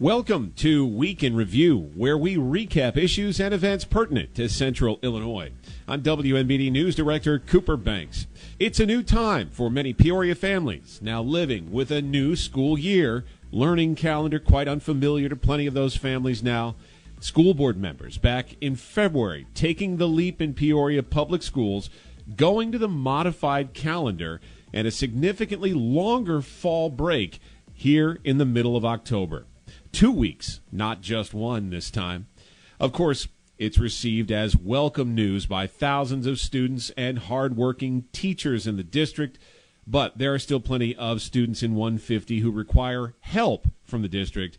Welcome to Week in Review, where we recap issues and events pertinent to Central Illinois. I'm WMBD News Director Cooper Banks. It's a new time for many Peoria families now living with a new school year, learning calendar quite unfamiliar to plenty of those families now. School board members back in February taking the leap in Peoria public schools, going to the modified calendar and a significantly longer fall break here in the middle of October two weeks, not just one this time. Of course, it's received as welcome news by thousands of students and hardworking teachers in the district, but there are still plenty of students in 150 who require help from the district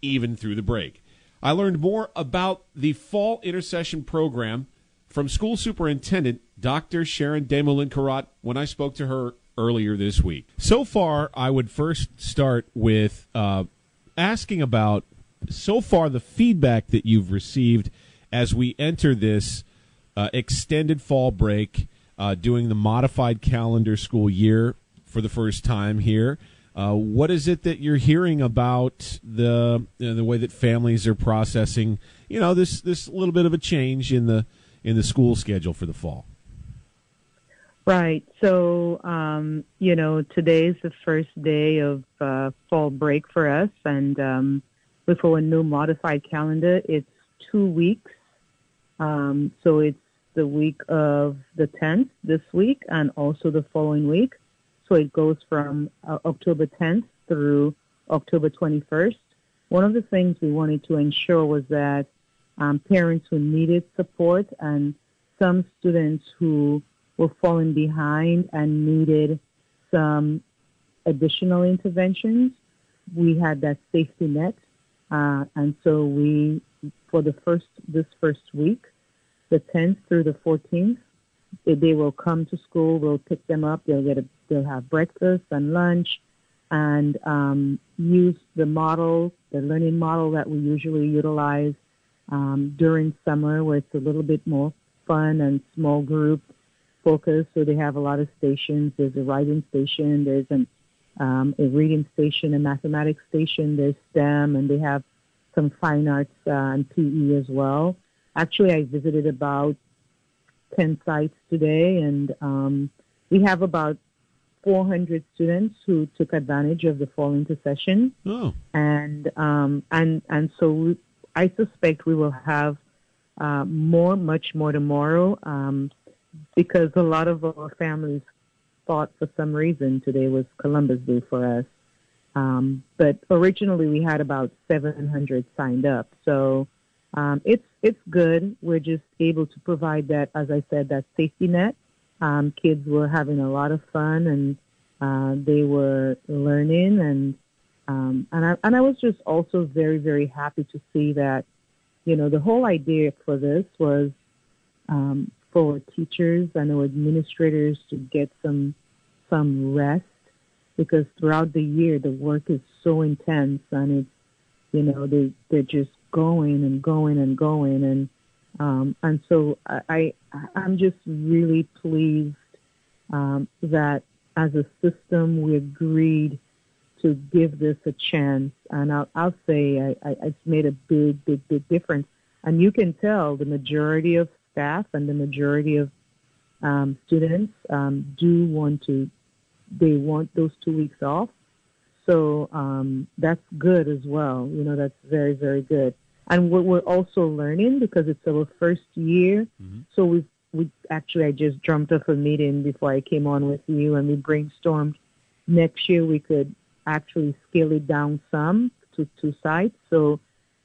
even through the break. I learned more about the fall intersession program from school superintendent Dr. Sharon Desmoulin-Kherat when I spoke to her earlier this week. So far, I would first start with uh, asking about so far the feedback that you've received as we enter this uh, extended fall break, uh, doing the modified calendar school year for the first time here. Uh, what is it that you're hearing about the you know, the way that families are processing? You know this this little bit of a change in the in the school schedule for the fall. Right. So, um, you know, today is the first day of uh, fall break for us, and um, with our new modified calendar, it's two weeks. Um, so it's the week of the 10th this week, and also the following week. So it goes from uh, October 10th through October 21st. One of the things we wanted to ensure was that um, parents who needed support and some students who were falling behind and needed some additional interventions. We had that safety net, uh, and so we, for the first this first week, the 10th through the 14th, they will come to school. We'll pick them up. They'll get a, they'll have breakfast and lunch, and um, use the model, the learning model that we usually utilize um, during summer, where it's a little bit more fun and small group focus. So they have a lot of stations. There's a writing station. There's an, um, a reading station, a mathematics station. There's STEM, and they have some fine arts uh, and PE as well. Actually, I visited about 10 sites today, and um, we have about 400 students who took advantage of the fall intersession. Oh. And, um, and, and so we, I suspect we will have uh, more, much more tomorrow. Um, because a lot of our families thought for some reason today was Columbus Day for us. Um, but originally we had about 700 signed up. So um, it's it's good. We're just able to provide that, as I said, that safety net. Um, kids were having a lot of fun and uh, they were learning and um, and I and I was just also very very happy to see that you know the whole idea for this was um, for teachers and our administrators to get some some rest because throughout the year the work is so intense and it's you know they they're just going and going and going. And um, and so I, I I'm just really pleased um, that as a system we agreed to give this a chance. And I'll, I'll say I, I, it's made a big big big difference. And you can tell the majority of staff and the majority of um, students um, do want to, they want those two weeks off. So um, that's good as well. You know, that's very, very good. And what we're also learning because it's our first year. Mm-hmm. So we we actually I just jumped off a meeting before I came on with you, and we brainstormed next year we could actually scale it down some to two sites. So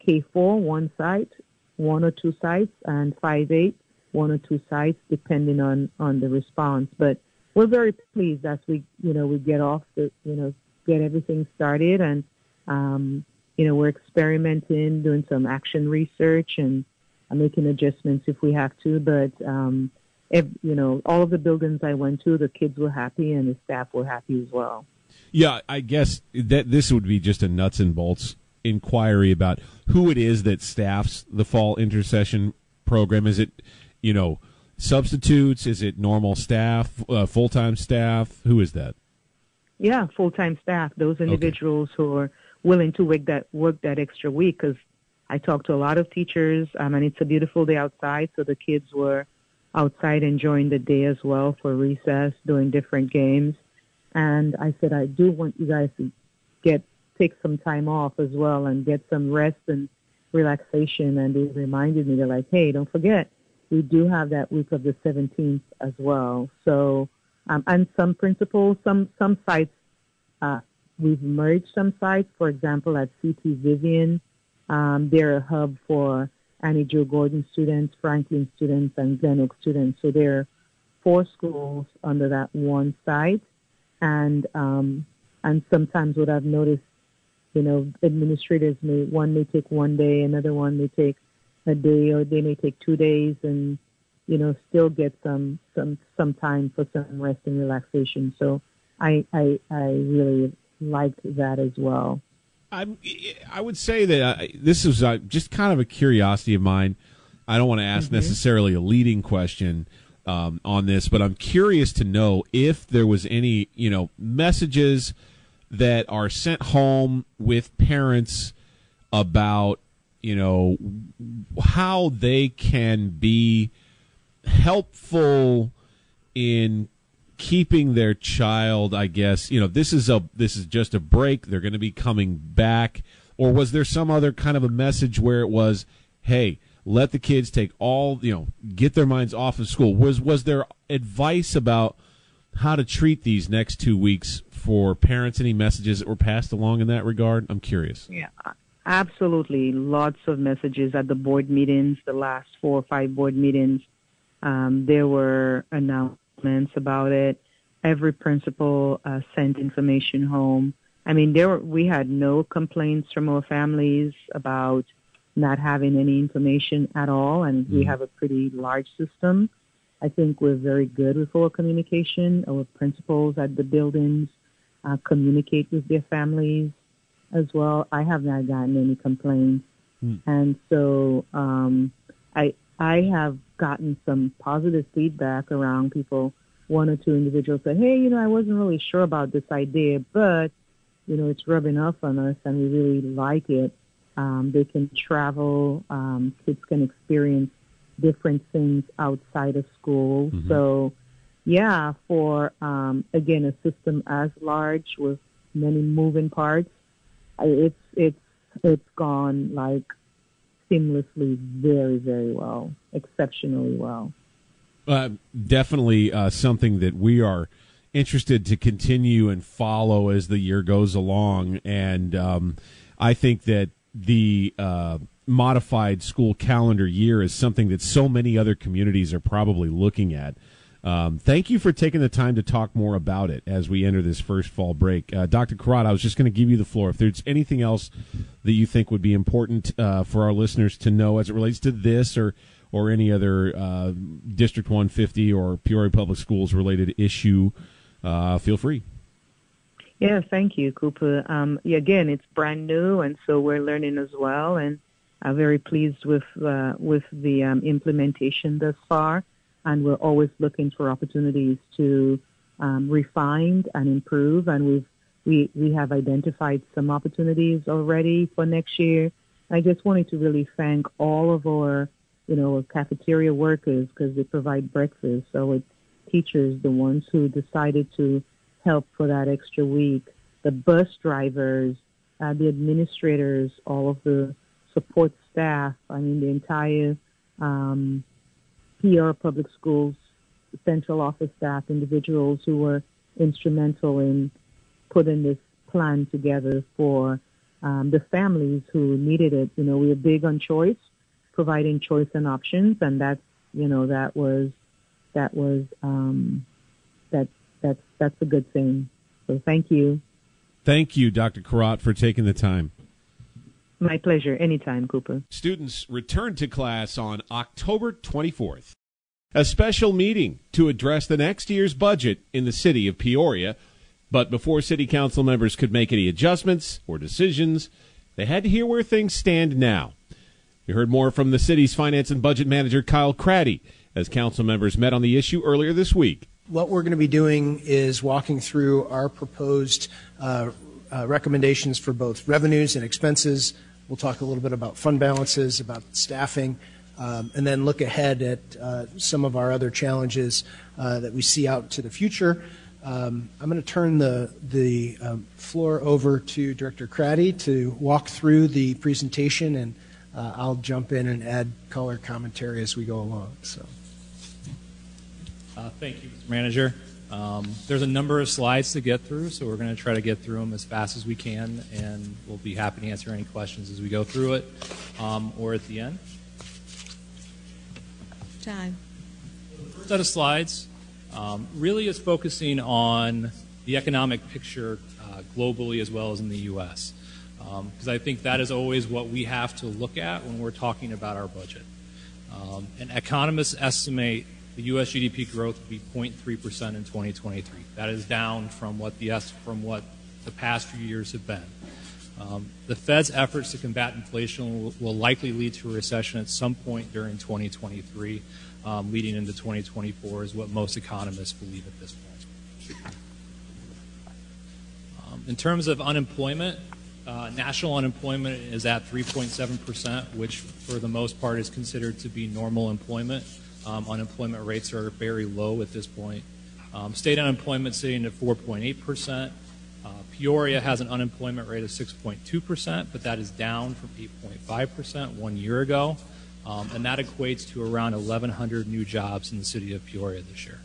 K4 one site, one or two sites, and five eight one or two sites, depending on on the response. But we're very pleased as we you know we get off the you know get everything started and um, you know we're experimenting, doing some action research and making adjustments if we have to. But um, if, you know all of the buildings I went to, the kids were happy and the staff were happy as well. Yeah, I guess that this would be just a nuts and bolts inquiry about who it is that staffs the fall intersession program. Is it you know, substitutes? Is it normal staff, uh, full time staff? Who is that? Yeah, full time staff. Those individuals okay. who are willing to work that work that extra week because I talked to a lot of teachers, um, and it's a beautiful day outside, so the kids were outside enjoying the day as well for recess, doing different games. And I said, I do want you guys to get take some time off as well and get some rest and relaxation. And they reminded me, they're like, hey, don't forget, we do have that week of the 17th as well. So, um, and some principals, some some sites, uh, we've merged some sites. For example, at CT Vivian, um, they're a hub for Annie Jo Gordon students, Franklin students, and Glen Oak students. So there are four schools under that one site, and um, and sometimes what I've noticed, you know, administrators may one may take one day, another one may take a day, or they may take two days, and you know, still get some some some time for some rest and relaxation. So I I I really liked that as well. I I would say that uh, this is uh, just kind of a curiosity of mine. I don't want to ask mm-hmm. necessarily a leading question um, on this, but I'm curious to know if there was any you know messages that are sent home with parents about you know how they can be helpful in keeping their child i guess you know this is a this is just a break. They're going to be coming back. Or was there some other kind of a message where it was hey let the kids take all you know get their minds off of school? Was was there advice about how to treat these next two weeks for parents? Any messages that were passed along in that regard? I'm curious. Yeah absolutely lots of messages at the board meetings the last four or five board meetings um, there were announcements about it. Every principal uh, sent information home. I mean, there were, we had no complaints from our families about not having any information at all, and mm we mm-hmm. have a pretty large system. I think we're very good with our communication. Our principals at the buildings uh, communicate with their families as well. I have not gotten any complaints, mm. and so um, I I have gotten some positive feedback around people. One or two individuals said, "Hey, you know, I wasn't really sure about this idea, but you know, it's rubbing off on us, and we really like it. Um, they can travel. Um, kids can experience different things outside of school. Mm-hmm. So, yeah, for um, again a system as large with many moving parts, it's it's it's gone like seamlessly very, very well, exceptionally well. Uh, definitely uh, something that we are interested to continue and follow as the year goes along. And um, I think that the uh, modified school calendar year is something that so many other communities are probably looking at. Um, thank you for taking the time to talk more about it as we enter this first fall break. Uh, Dr. Kherat, I was just going to give you the floor. If there's anything else that you think would be important uh, for our listeners to know as it relates to this or or any other uh, District 150 or Peoria Public Schools related issue, uh, feel free. Yeah, thank you, Cooper. Um, again, it's brand new, and so we're learning as well, and I'm very pleased with uh, with the um, implementation thus far and we're always looking for opportunities to um, refine and improve. And we've we we have identified some opportunities already for next year. I just wanted to really thank all of our you know cafeteria workers because they provide breakfast. So it's teachers, the ones who decided to help for that extra week, the bus drivers, uh, the administrators, all of the support staff. I mean the entire um, PR Public Schools central office staff, individuals who were instrumental in putting this plan together for um, the families who needed it. You know, we are big on choice, providing choice and options, and that's you know that was that was um, that that's that's a good thing. So thank you. Thank you, Dr. Kherat, for taking the time. My pleasure. Anytime, Cooper. Students return to class on October 24th. A special meeting to address the next year's budget in the city of Peoria. But before city council members could make any adjustments or decisions, they had to hear where things stand now. You heard more from the city's finance and budget manager, Kyle Cratty, as council members met on the issue earlier this week. What we're going to be doing is walking through our proposed uh, uh, recommendations for both revenues and expenses. We'll talk a little bit about fund balances, about staffing, um, and then look ahead at uh, some of our other challenges uh, that we see out to the future. Um, I'm going to turn the, the um, floor over to Director Cratty to walk through the presentation, and uh, I'll jump in and add color commentary as we go along. So. Uh, thank you, Mr. Manager. Um, there's a number of slides to get through, so we're going to try to get through them as fast as we can, and we'll be happy to answer any questions as we go through it um, or at the end. Time. First set of slides um, really is focusing on the economic picture uh, globally as well as in the U.S. Because um, I think that is always what we have to look at when we're talking about our budget. Um, and economists estimate the U.S. GDP growth will be 0.3% in 2023. That is down from what the from what the past few years have been. Um, the Fed's efforts to combat inflation will, will, likely lead to a recession at some point during 2023, um, leading into 2024, is what most economists believe at this point. Um, in terms of unemployment, uh, national unemployment is at 3.7%, which for the most part is considered to be normal employment. Um, unemployment rates are very low at this point. Um, state unemployment sitting at 4.8%. Uh, Peoria has an unemployment rate of 6.2%, but that is down from 8.5% one year ago. Um, and that equates to around 1,100 new jobs in the city of Peoria this year.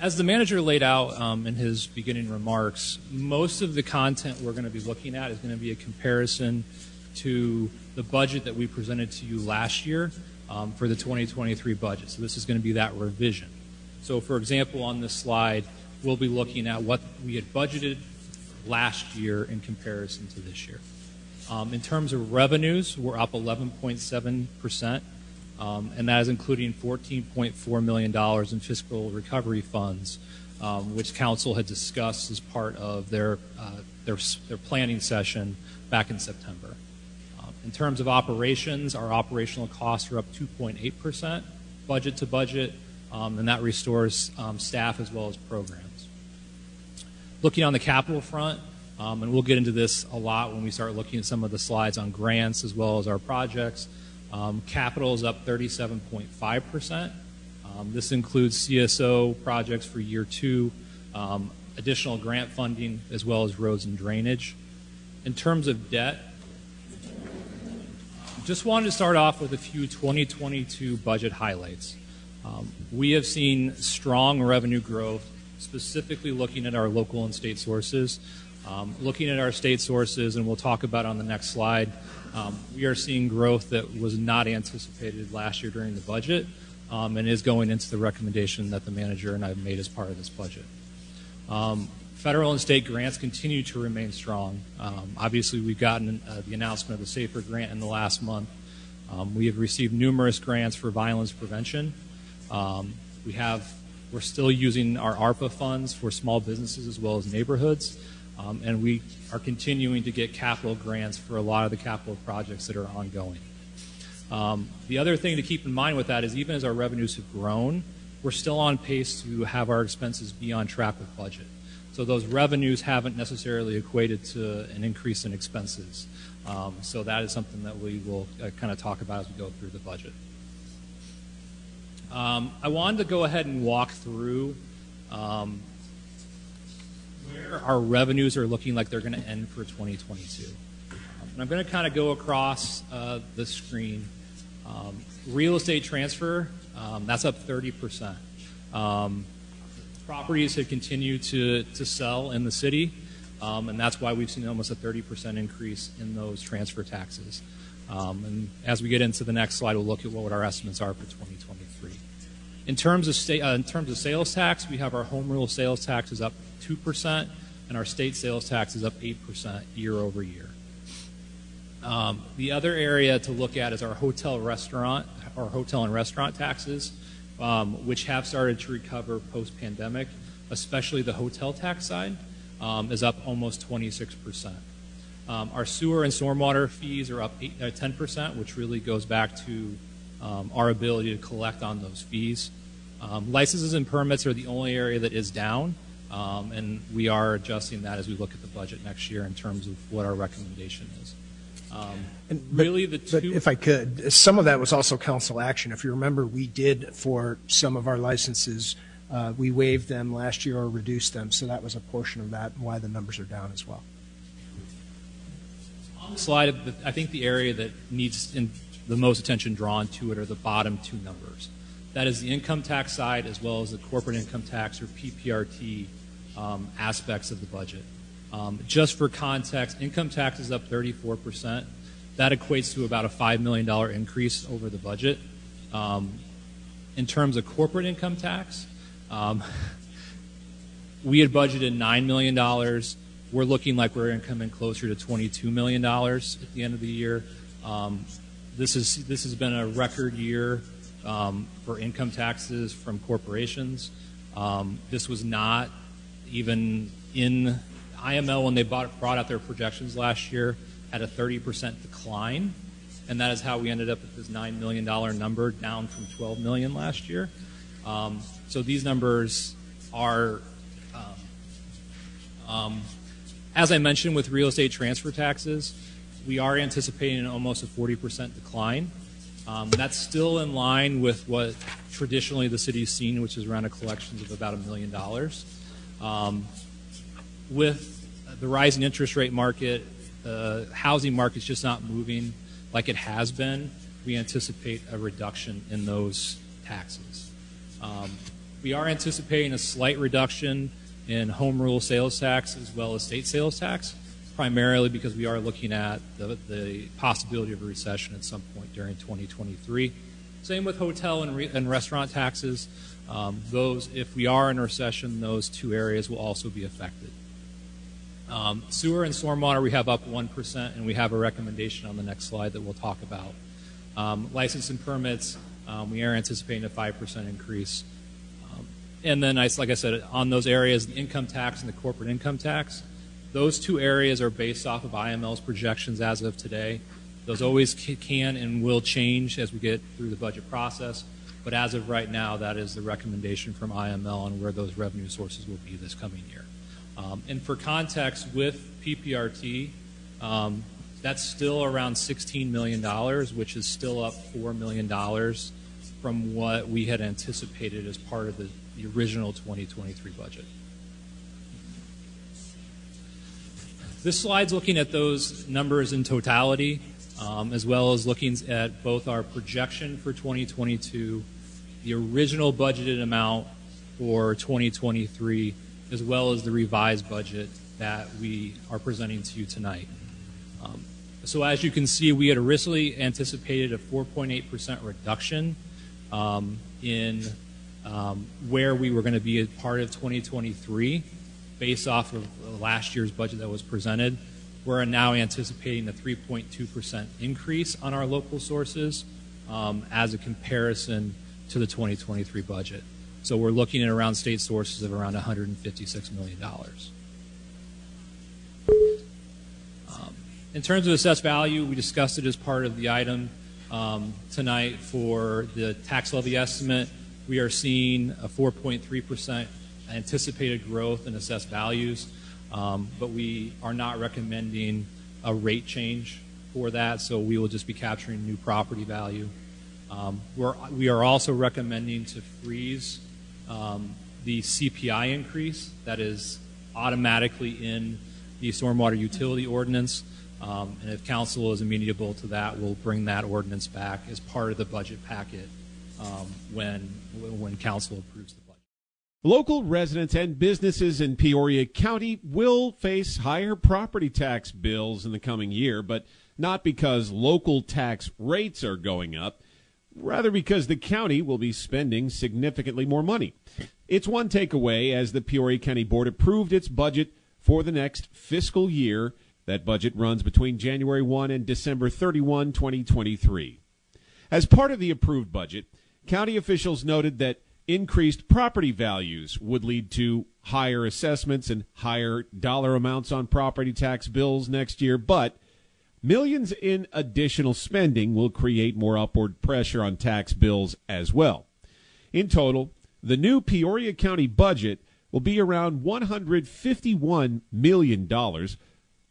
As the manager laid out um, in his beginning remarks, most of the content we're going to be looking at is going to be a comparison to the budget that we presented to you last year um, for the 2023 budget. So this is going to be that revision. So, for example, on this slide, we'll be looking at what we had budgeted last year in comparison to this year. Um, in terms of revenues, we're up 11.7%, um, and that is including $14.4 million in fiscal recovery funds, um, which Council had discussed as part of their, uh, their, their planning session back in September. In terms of operations, our operational costs are up 2.8% budget to budget, um, and that restores um, staff as well as programs. Looking on the capital front, um, and we'll get into this a lot when we start looking at some of the slides on grants as well as our projects. Um, capital is up 37.5%. Um, this includes CSO projects for year two, um, additional grant funding, as well as roads and drainage. In terms of debt, just wanted to start off with a few 2022 budget highlights. Um, we have seen strong revenue growth, specifically looking at our local and state sources. Um, looking at our state sources, and we'll talk about on the next slide, um, we are seeing growth that was not anticipated last year during the budget um, and is going into the recommendation that the manager and I made as part of this budget. Federal and state grants continue to remain strong. Um, obviously, we've gotten uh, the announcement of the SAFER grant in the last month. Um, we have received numerous grants for violence prevention. Um, we have, we're still using our ARPA funds for small businesses as well as neighborhoods, um, and we are continuing to get capital grants for a lot of the capital projects that are ongoing. Um, the other thing to keep in mind with that is even as our revenues have grown, we're still on pace to have our expenses be on track with budget. So those revenues haven't necessarily equated to an increase in expenses. Um, so that is something that we will uh, kind of talk about as we go through the budget. Um, I wanted to go ahead and walk through um, where our revenues are looking like they're going to end for 2022. Um, and I'm going to kind of go across uh, the screen. Um, real estate transfer, um, that's up 30%. Properties have continued to, to sell in the city, um, and that's why we've seen almost a 30% increase in those transfer taxes. Um, and as we get into the next slide, we'll look at what our estimates are for 2023. In terms of uh, in terms of sales tax, we have our home rule sales tax is up two percent, and our state sales tax is up eight percent year over year. Um, the other area to look at is our hotel restaurant, our hotel and restaurant taxes um, which have started to recover post pandemic, especially the hotel tax side, um, is up almost 26%. Um, our sewer and stormwater fees are up eight, uh, 10%, which really goes back to um, our ability to collect on those fees. Um, licenses and permits are the only area that is down. Um, and we are adjusting that as we look at the budget next year in terms of what our recommendation is. Um, And- really, the But two. if I could, some of that was also council action. If you remember, we did for some of our licenses, uh, we waived them last year or reduced them, so that was a portion of that, and why the numbers are down as well. On the slide, I think the area that needs the most attention drawn to it are the bottom two numbers. That is the income tax side as well as the corporate income tax or PPRT um, aspects of the budget. Um, just for context, income tax is up 34%. That equates to about a $5 million increase over the budget. Um, in terms of corporate income tax, um, we had budgeted $9 million. We're looking like we're going to come in closer to $22 million at the end of the year. Um, this, is, this has been a record year um, for income taxes from corporations. Um, this was not even in IML when they bought, brought out their projections last year, had a 30% decline. And that is how we ended up with this $9 million number, down from 12 million last year. Um, so these numbers are um, as I mentioned with real estate transfer taxes, we are anticipating almost a 40% decline. Um, that's still in line with what traditionally the city's seen, which is around a collections of about a million dollars. With the rising interest rate market, the uh, housing market's just not moving like it has been. We anticipate a reduction in those taxes. Um, we are anticipating a slight reduction in home rule sales tax as well as state sales tax, primarily because we are looking at the, the possibility of a recession at some point during 2023. Same with hotel and, re, and restaurant taxes. Um, those, if we are in a recession, those two areas will also be affected. Um, sewer and stormwater, we have up 1%, and we have a recommendation on the next slide that we'll talk about. Um, license and permits, um, we are anticipating a 5% increase. Um, and then, like I said, on those areas, the income tax and the corporate income tax, those two areas are based off of IML's projections as of today. Those always can and will change as we get through the budget process. But as of right now, that is the recommendation from IML on where those revenue sources will be this coming year. Um, and for context, with PPRT, um, that's still around $16 million, which is still up $4 million from what we had anticipated as part of the, original 2023 budget. This slide's looking at those numbers in totality, um, as well as looking at both our projection for 2022, the original budgeted amount for 2023, as well as the revised budget that we are presenting to you tonight. Um, so as you can see, we had originally anticipated a 4.8% reduction um, in um, where we were going to be a part of 2023 based off of last year's budget that was presented. We're now anticipating a 3.2% increase on our local sources um, as a comparison to the 2023 budget. So we're looking at around state sources of around $156 million. Um, in terms of assessed value, we discussed it as part of the item um, tonight for the tax levy estimate. We are seeing a 4.3% anticipated growth in assessed values, um, but we are not recommending a rate change for that, so we will just be capturing new property value. Um, we're, we are also recommending to freeze um, the CPI increase that is automatically in the stormwater utility ordinance. Um, and if council is amenable to that, we'll bring that ordinance back as part of the budget packet um, when when council approves the budget. Local residents and businesses in Peoria County will face higher property tax bills in the coming year, but not because local tax rates are going up rather because the county will be spending significantly more money. It's one takeaway as the Peoria County Board approved its budget for the next fiscal year. That budget runs between January 1 and December 31, 2023. As part of the approved budget, county officials noted that increased property values would lead to higher assessments and higher dollar amounts on property tax bills next year, but Millions in additional spending will create more upward pressure on tax bills as well. In total, the new Peoria County budget will be around $151 million,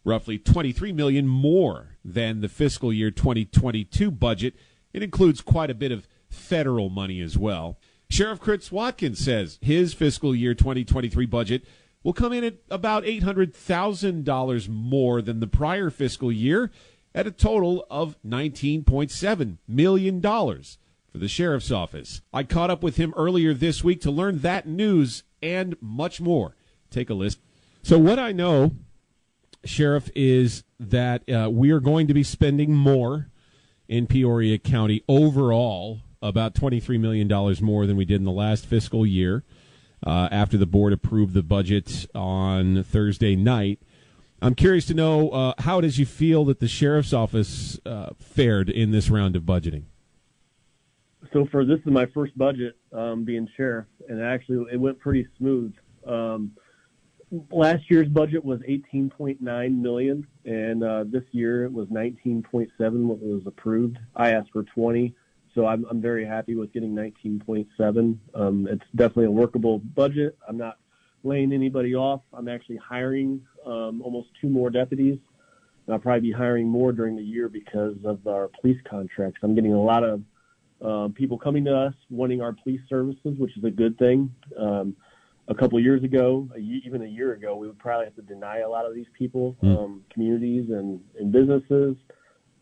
roughly 23 million more than the fiscal year 2022 budget. It includes quite a bit of federal money as well. Sheriff Chris Watkins says his fiscal year 2023 budget will come in at about $800,000 more than the prior fiscal year at a total of $19.7 million for the sheriff's office. I caught up with him earlier this week to learn that news and much more. Take a list. So, what I know, Sheriff, is that uh, we are going to be spending more in Peoria County overall, about $23 million more than we did in the last fiscal year uh, after the board approved the budget on Thursday night. I'm curious to know uh, how does you feel that the sheriff's office uh, fared in this round of budgeting? So for this is my first budget um, being sheriff, and actually it went pretty smooth. Um, last year's budget was 18.9 million, and uh, this year it was 19.7 what was approved. I asked for 20. So I'm, I'm very happy with getting 19.7. Um, it's definitely a workable budget. I'm not laying anybody off. I'm actually hiring um, almost two more deputies. And I'll probably be hiring more during the year because of our police contracts. I'm getting a lot of uh, people coming to us wanting our police services, which is a good thing. Um, a couple of years ago, a, even a year ago, we would probably have to deny a lot of these people, mm. um, communities and, and businesses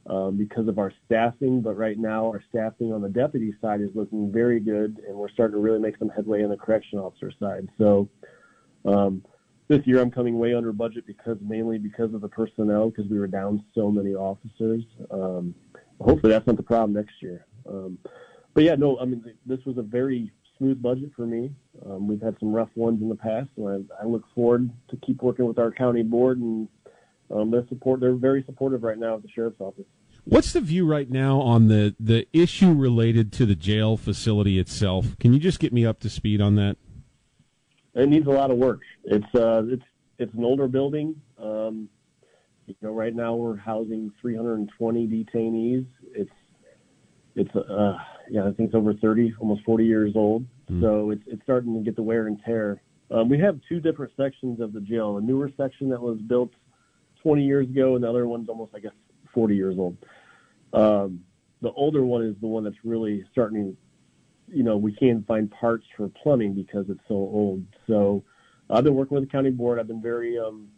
um, because of our staffing. But right now, our staffing on the deputy side is looking very good, and we're starting to really make some headway on the correction officer side. So um, this year, I'm coming way under budget because mainly because of the personnel, because we were down so many officers. Um, hopefully, that's not the problem next year. Um, but yeah, no, I mean this was a very smooth budget for me. Um, we've had some rough ones in the past, and I, I look forward to keep working with our county board and um, they support. They're very supportive right now of the sheriff's office. What's the view right now on the the issue related to the jail facility itself? Can you just get me up to speed on that? It needs a lot of work. It's uh, it's it's an older building. Um, you know, right now we're housing 320 detainees. It's it's uh, yeah, I think it's over 30, almost 40 years old. Mm. So it's it's starting to get the wear and tear. Um, we have two different sections of the jail. A newer section that was built 20 years ago, and the other one's almost, I guess, 40 years old. Um, the older one is the one that's really starting. You know, we can't find parts for plumbing because it's so old. So, I've been working with the county board. I've been very, um,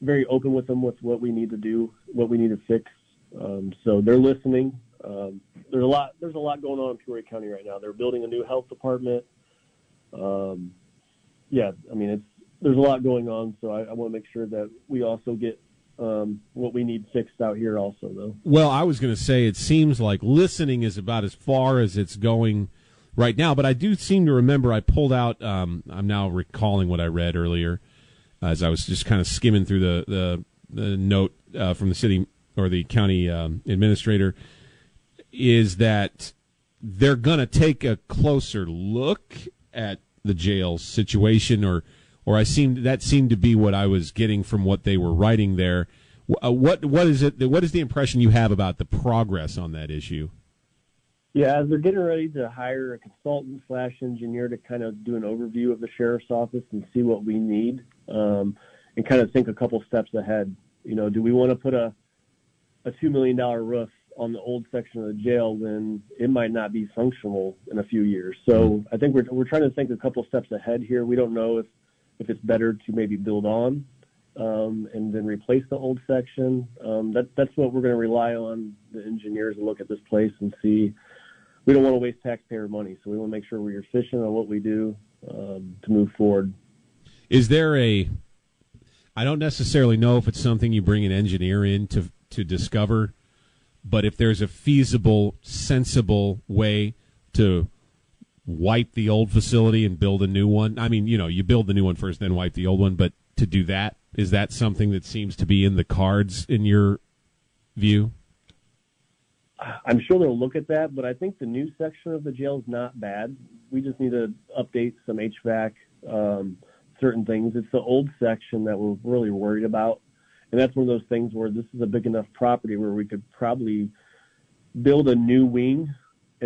very open with them with what we need to do, what we need to fix. Um, so they're listening. Um, there's a lot. There's a lot going on in Peoria County right now. They're building a new health department. Um, yeah, I mean it's there's a lot going on, so I, I want to make sure that we also get um, what we need fixed out here also though. Well, I was going to say it seems like listening is about as far as it's going right now, but I do seem to remember I pulled out. Um, I'm now recalling what I read earlier as I was just kind of skimming through the the, the note uh, from the city or the county um, administrator. Is that they're going to take a closer look at the jail situation or or I seemed that seemed to be what I was getting from what they were writing there. Uh, what what is it? What is the impression you have about the progress on that issue? Yeah, as they're getting ready to hire a consultant slash engineer to kind of do an overview of the sheriff's office and see what we need, um, and kind of think a couple steps ahead. You know, do we want to put a a two million dollar roof on the old section of the jail when it might not be functional in a few years? So mm-hmm. I think we're we're trying to think a couple steps ahead here. We don't know if if it's better to maybe build on um, and then replace the old section. Um, that, that's what we're going to rely on the engineers to look at this place and see. We don't want to waste taxpayer money, so we want to make sure we're efficient on what we do um, to move forward. Is there a? I don't necessarily know if it's something you bring an engineer in to to discover, but if there's a feasible, sensible way to wipe the old facility and build a new one? I mean, you know, you build the new one first, then wipe the old one. But to do that, is that something that seems to be in the cards in your view? I'm sure they'll look at that, but I think the new section of the jail is not bad. We just need to update some HVAC, um, certain things. It's the old section that we're really worried about. And that's one of those things where this is a big enough property where we could probably build a new wing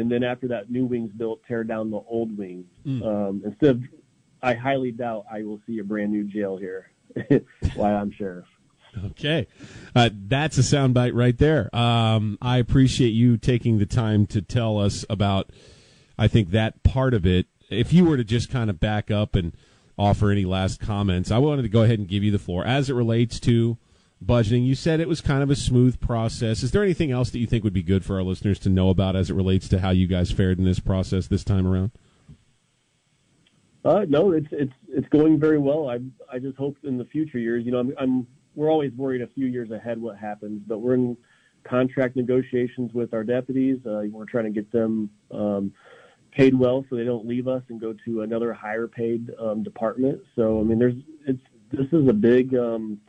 and then after that new wing's built, tear down the old wing. Mm. Um, instead of I highly doubt I will see a brand new jail here while I'm sheriff. Okay, uh, that's a soundbite right there. Um, I appreciate you taking the time to tell us about. I think that part of it. If you were to just kind of back up and offer any last comments, I wanted to go ahead and give you the floor as it relates to budgeting. You said it was kind of a smooth process. Is there anything else that you think would be good for our listeners to know about as it relates to how you guys fared in this process this time around? Uh, no, it's it's it's going very well. I I just hope in the future years, you know, I'm, I'm we're always worried a few years ahead what happens, but we're in contract negotiations with our deputies. Uh, we're trying to get them um, paid well so they don't leave us and go to another higher paid um, department. So I mean, there's it's this is a big um,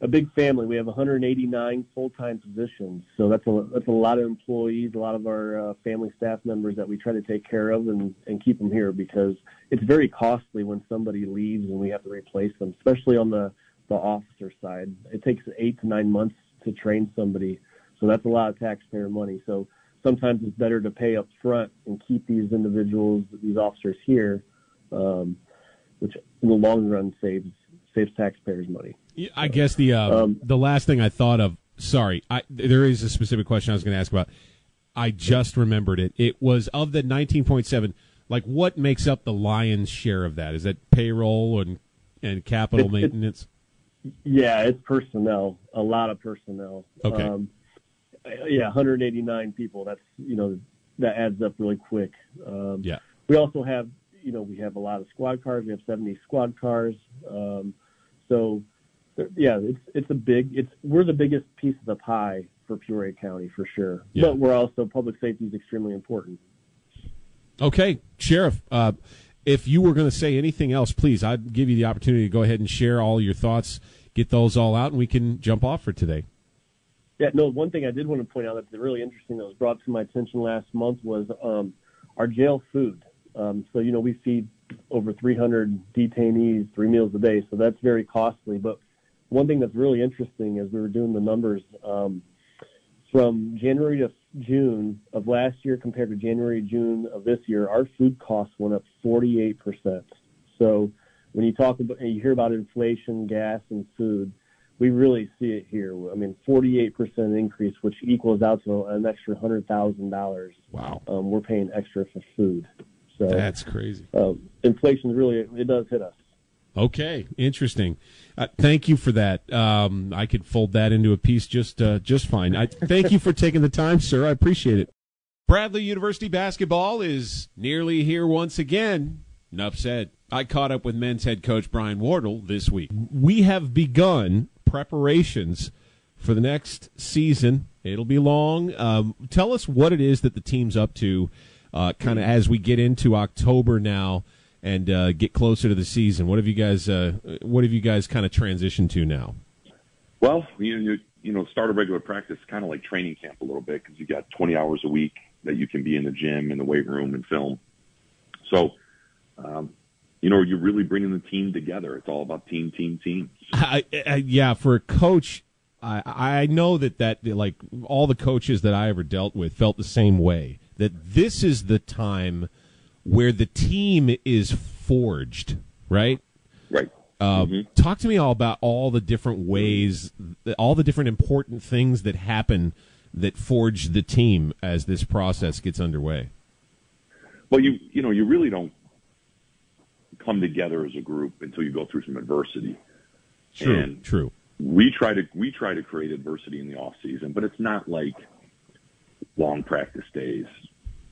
a big family. We have 189 full-time positions, so that's a that's a lot of employees, a lot of our uh, family staff members that we try to take care of and and keep them here because it's very costly when somebody leaves and we have to replace them, especially on the the officer side. It takes eight to nine months to train somebody, so that's a lot of taxpayer money. So sometimes it's better to pay up front and keep these individuals, these officers here, um, which in the long run saves saves taxpayers money. I guess the uh, um, the last thing I thought of. Sorry, I, there is a specific question I was going to ask about. I just remembered it. It was of the nineteen point seven. Like, what makes up the lion's share of that? Is that payroll and and capital maintenance? yeah, it's personnel. A lot of personnel. Okay. Um, yeah, 189 people. That's you know that adds up really quick. Um, yeah. We also have you know we have a lot of squad cars. We have 70 squad cars. Um, so yeah, it's it's a big it's we're the biggest piece of the pie for Peoria County for sure. Yeah. But we're also public safety is extremely important. Okay, Sheriff. Uh, if you were going to say anything else, please, I'd give you the opportunity to go ahead and share all your thoughts, get those all out, and we can jump off for today. Yeah, no. One thing I did want to point out that's really interesting that was brought to my attention last month was um, our jail food. Um, so you know we feed over 300 detainees three meals a day, so that's very costly. But one thing that's really interesting as we were doing the numbers um, from January to June of last year compared to January June of this year, our food costs went up 48 percent. So when you talk about and you hear about inflation, gas, and food, we really see it here. I mean, 48 percent increase, which equals out to an extra hundred thousand dollars. Wow. Um, we're paying extra for food. So that's crazy. Um, inflation really it does hit us. Okay, interesting. Uh, thank you for that. Um, I could fold that into a piece just uh, just fine. I thank you for taking the time, sir. I appreciate it. Bradley University basketball is nearly here once again. Enough said. I caught up with men's head coach Brian Wardle this week. We have begun preparations for the next season. It'll be long. Um, tell us what it is that the team's up to, uh, kind of as we get into October now and uh, get closer to the season. What have you guys? Uh, what have you guys kind of transitioned to now? Well, you you, you know, start a regular practice kind of like training camp a little bit because you got 20 hours a week that you can be in the gym, in the weight room, and film. So, um, you know, you're really bringing the team together. It's all about team, team, team. I, I, yeah, for a coach, I I know that that like all the coaches that I ever dealt with felt the same way. That this is the time where the team is forged, right? Right. Uh, mm-hmm. Talk to me all about all the different ways, all the different important things that happen that forge the team as this process gets underway. Well, you you know you really don't come together as a group until you go through some adversity. True. And true. We try to we try to create adversity in the off season, but it's not like long practice days,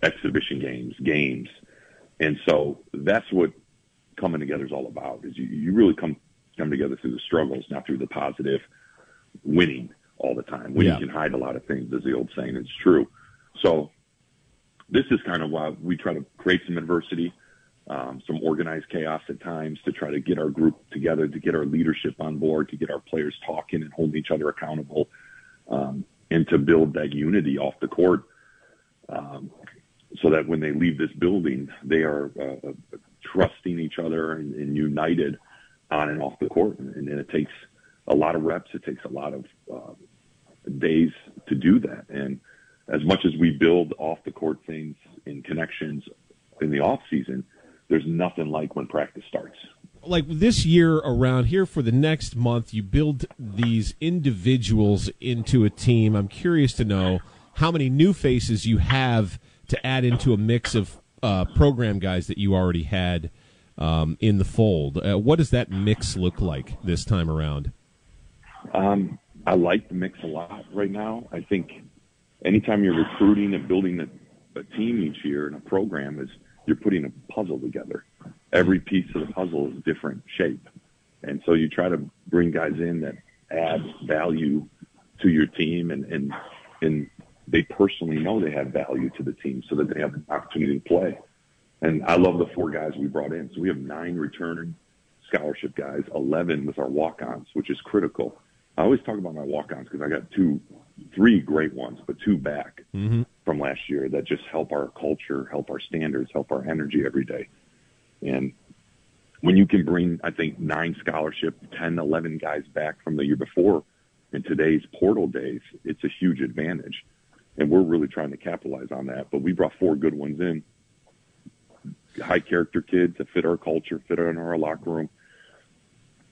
exhibition games, games. And so that's what coming together is all about. Is you, you really come come together through the struggles, not through the positive winning all the time. Winning yeah. can hide a lot of things, as the old saying is true. So this is kind of why we try to create some adversity, um, some organized chaos at times to try to get our group together, to get our leadership on board, to get our players talking and holding each other accountable, um, and to build that unity off the court. Um, so that when they leave this building, they are uh, trusting each other and, and, united on and off the court. And, and, it takes a lot of reps. It takes a lot of uh, days to do that. And as much as we build off the court things and connections in the off season, there's nothing like when practice starts. Like this year around here for the next month, you build these individuals into a team. I'm curious to know how many new faces you have to add into a mix of uh, program guys that you already had um, in the fold. Uh, what does that mix look like this time around? Um, I like the mix a lot right now. I think anytime you're recruiting and building a, a team each year and a program is you're putting a puzzle together. Every piece of the puzzle is a different shape. And so you try to bring guys in that add value to your team and, and, and they personally know they have value to the team so that they have an opportunity to play. And I love the four guys we brought in. So we have nine returning scholarship guys, 11 with our walk-ons, which is critical. I always talk about my walk-ons because I got two, three great ones, but two back mm-hmm. from last year that just help our culture, help our standards, help our energy every day. And when you can bring, I think, nine scholarship, 10, 11 guys back from the year before in today's portal days, it's a huge advantage. And we're really trying to capitalize on that. But we brought four good ones in, high character kids that fit our culture, fit in our locker room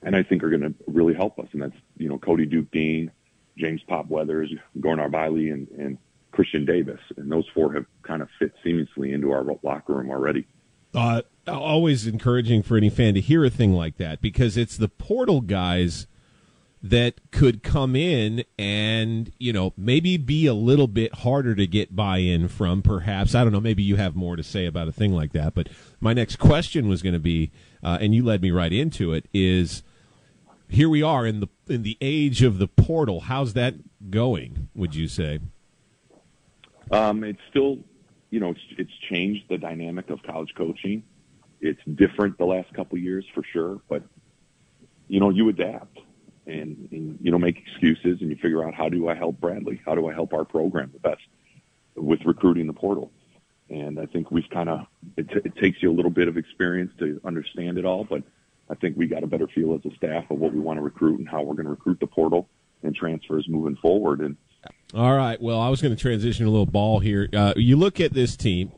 and I think are going to really help us. And that's, you know, Cody Duke Deen, James Pop Weathers, Gornar Biley, and, and Christian Davis. And those four have kind of fit seamlessly into our locker room already. Uh, always encouraging for any fan to hear a thing like that because it's the portal guys that could come in and you know maybe be a little bit harder to get buy-in from perhaps i don't know maybe you have more to say about a thing like that but my next question was going to be uh, and you led me right into it is here we are in the in the age of the portal. How's that going? Would you say? Um, it's still, you know, it's it's changed the dynamic of college coaching. It's different the last couple years for sure, but you know, you adapt and, and you know make excuses and you figure out how do I help Bradley? How do I help our program the best with recruiting the portal? And I think we've kind of it, t- it takes you a little bit of experience to understand it all, but I think we got a better feel as a staff of what we want to recruit and how we're going to recruit the portal and transfers moving forward. And all right, well, I was going to transition a little ball here. Uh, you look at this team.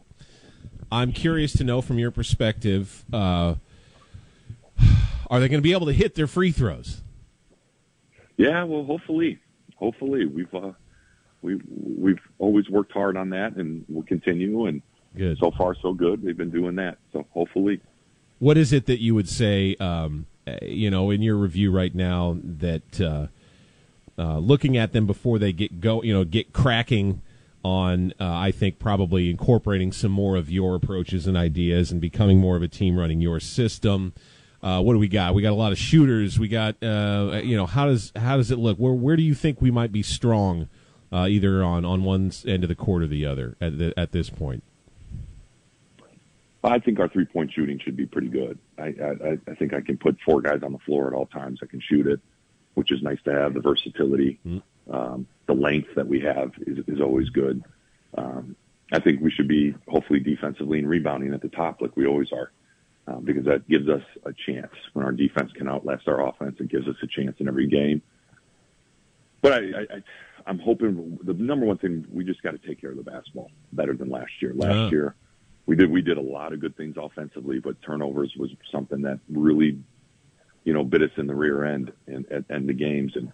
I'm curious to know from your perspective. Uh, are they going to be able to hit their free throws? Yeah, well, hopefully, hopefully we've uh, we we've always worked hard on that, and we'll continue. And good. so far, so good. We've been doing that, so hopefully what is it that you would say, um, you know, in your review right now that uh, uh, looking at them before they get go, you know, get cracking on, uh, I think probably incorporating some more of your approaches and ideas and becoming more of a team running your system. Uh, what do we got? We got a lot of shooters. We got, uh, you know, how does how does it look? Where where do you think we might be strong, uh, either on on one end of the court or the other at the, at this point? I think our three point shooting should be pretty good. I, I, I think I can put four guys on the floor at all times. I can shoot it, which is nice to have. The versatility, mm-hmm. um, the length that we have is, is always good. Um, I think we should be hopefully defensively and rebounding at the top like we always are, um, because that gives us a chance when our defense can outlast our offense. It gives us a chance in every game. But I, I, I I'm hoping the number one thing we just got to take care of the basketball better than last year. Last uh-huh. year we did we did a lot of good things offensively, but turnovers was something that really, you know, bit us in the rear end and and, and the games and,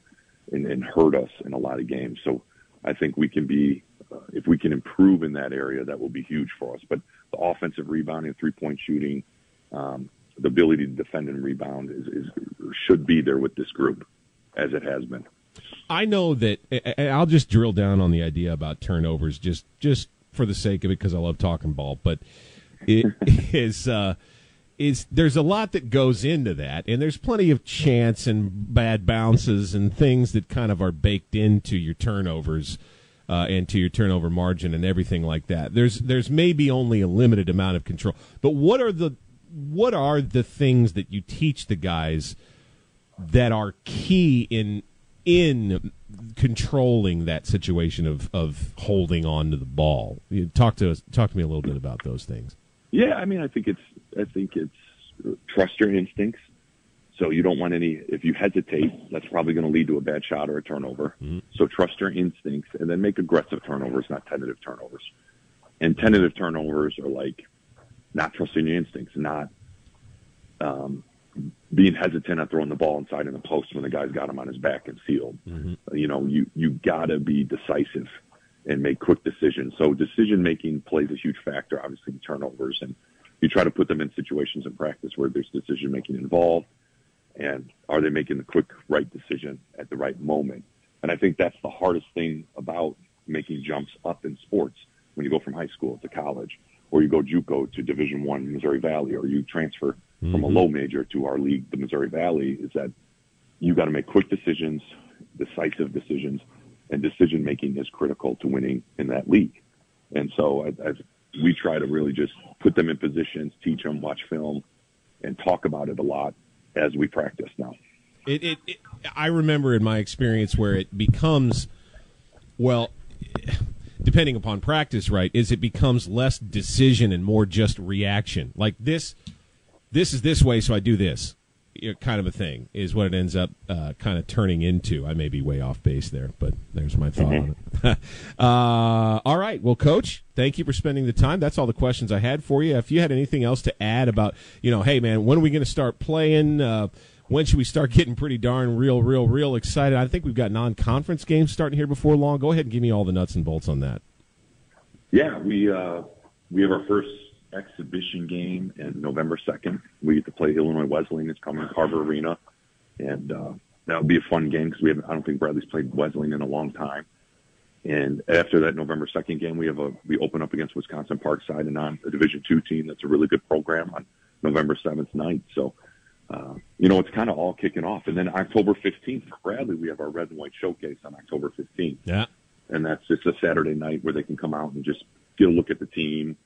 and and hurt us in a lot of games. So I think we can be uh, if we can improve in that area, that will be huge for us. But the offensive rebounding, three point shooting, um, the ability to defend and rebound is, is should be there with this group, as it has been. I know that I'll just drill down on the idea about turnovers, just just for the sake of it because I love talking ball, but it is uh, is there's a lot that goes into that, and there's plenty of chance and bad bounces and things that kind of are baked into your turnovers. Uh, and to your turnover margin and everything like that. There's there's maybe only a limited amount of control. But what are the what are the things that you teach the guys that are key in in controlling that situation of, of holding on to the ball. You talk to us, talk to me a little bit about those things. Yeah, I mean, I think it's I think it's trust your instincts. So you don't want any. If you hesitate, that's probably going to lead to a bad shot or a turnover. Mm-hmm. So trust your instincts, and then make aggressive turnovers, not tentative turnovers. And tentative turnovers are like not trusting your instincts, not um, being hesitant at throwing the ball inside in the post when the guy's got him on his back and sealed. Mm-hmm. You know, you you gotta be decisive and make quick decisions. So decision making plays a huge factor, obviously, in turnovers, and you try to put them in situations in practice where there's decision making involved, and are they making the quick right decision at the right moment? And I think that's the hardest thing about making jumps up in sports when you go from high school to college, or you go JUCO to Division One Missouri Valley, or you transfer mm-hmm. from a mm-hmm. low major to our league, the Missouri Valley, is that you got to make quick decisions, decisive decisions, and decision making is critical to winning in that league. And so I, I, we try to really just put them in positions, teach them, watch film, and talk about it a lot as we practice now. It, it, it I remember in my experience where it becomes, well, depending upon practice, right, is it becomes less decision and more just reaction. Like this, this is this way, so I do this. You know, kind of a thing is what it ends up uh, kind of turning into. I may be way off base there, but there's my thought mm-hmm. on it. uh, all right, well, Coach, thank you for spending the time. That's all the questions I had for you. If you had anything else to add about, you know, hey man, when are we going to start playing? Uh, when should we start getting pretty darn real, real, real excited? I think we've got non-conference games starting here before long. Go ahead and give me all the nuts and bolts on that. Yeah, we uh, we have our first exhibition game in November 2nd. We get to play Illinois Wesleyan. It's coming to Carver Arena, and uh, that'll be a fun game because we haven't. I don't think Bradley's played Wesleyan in a long time. And after that November 2nd game, we have a we open up against Wisconsin Parkside and on a Division two team that's a really good program on November 7th, 9th. So, uh, you know, it's kind of all kicking off. And then October 15th for Bradley, we have our Red and White Showcase on October 15th. Yeah. And that's just a Saturday night where they can come out and just get a look at the team,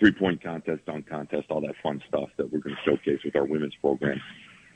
three point contest, dunk contest, all that fun stuff that we're going to showcase with our women's program.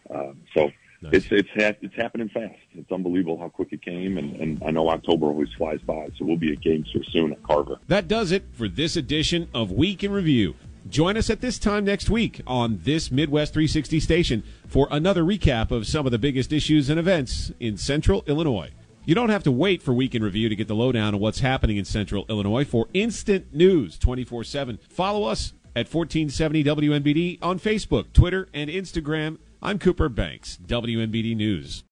Uh, so nice. it's it's ha- it's happening fast. It's unbelievable how quick it came, and, and I know October always flies by. So we'll be at games here soon at Carver. That does it for this edition of Week in Review. Join us at this time next week on this Midwest 360 station for another recap of some of the biggest issues and events in Central Illinois. You don't have to wait for Week in Review to get the lowdown on what's happening in Central Illinois for instant news 24 7. Follow us at 1470 WMBD on Facebook, Twitter, and Instagram. I'm Cooper Banks, WMBD News.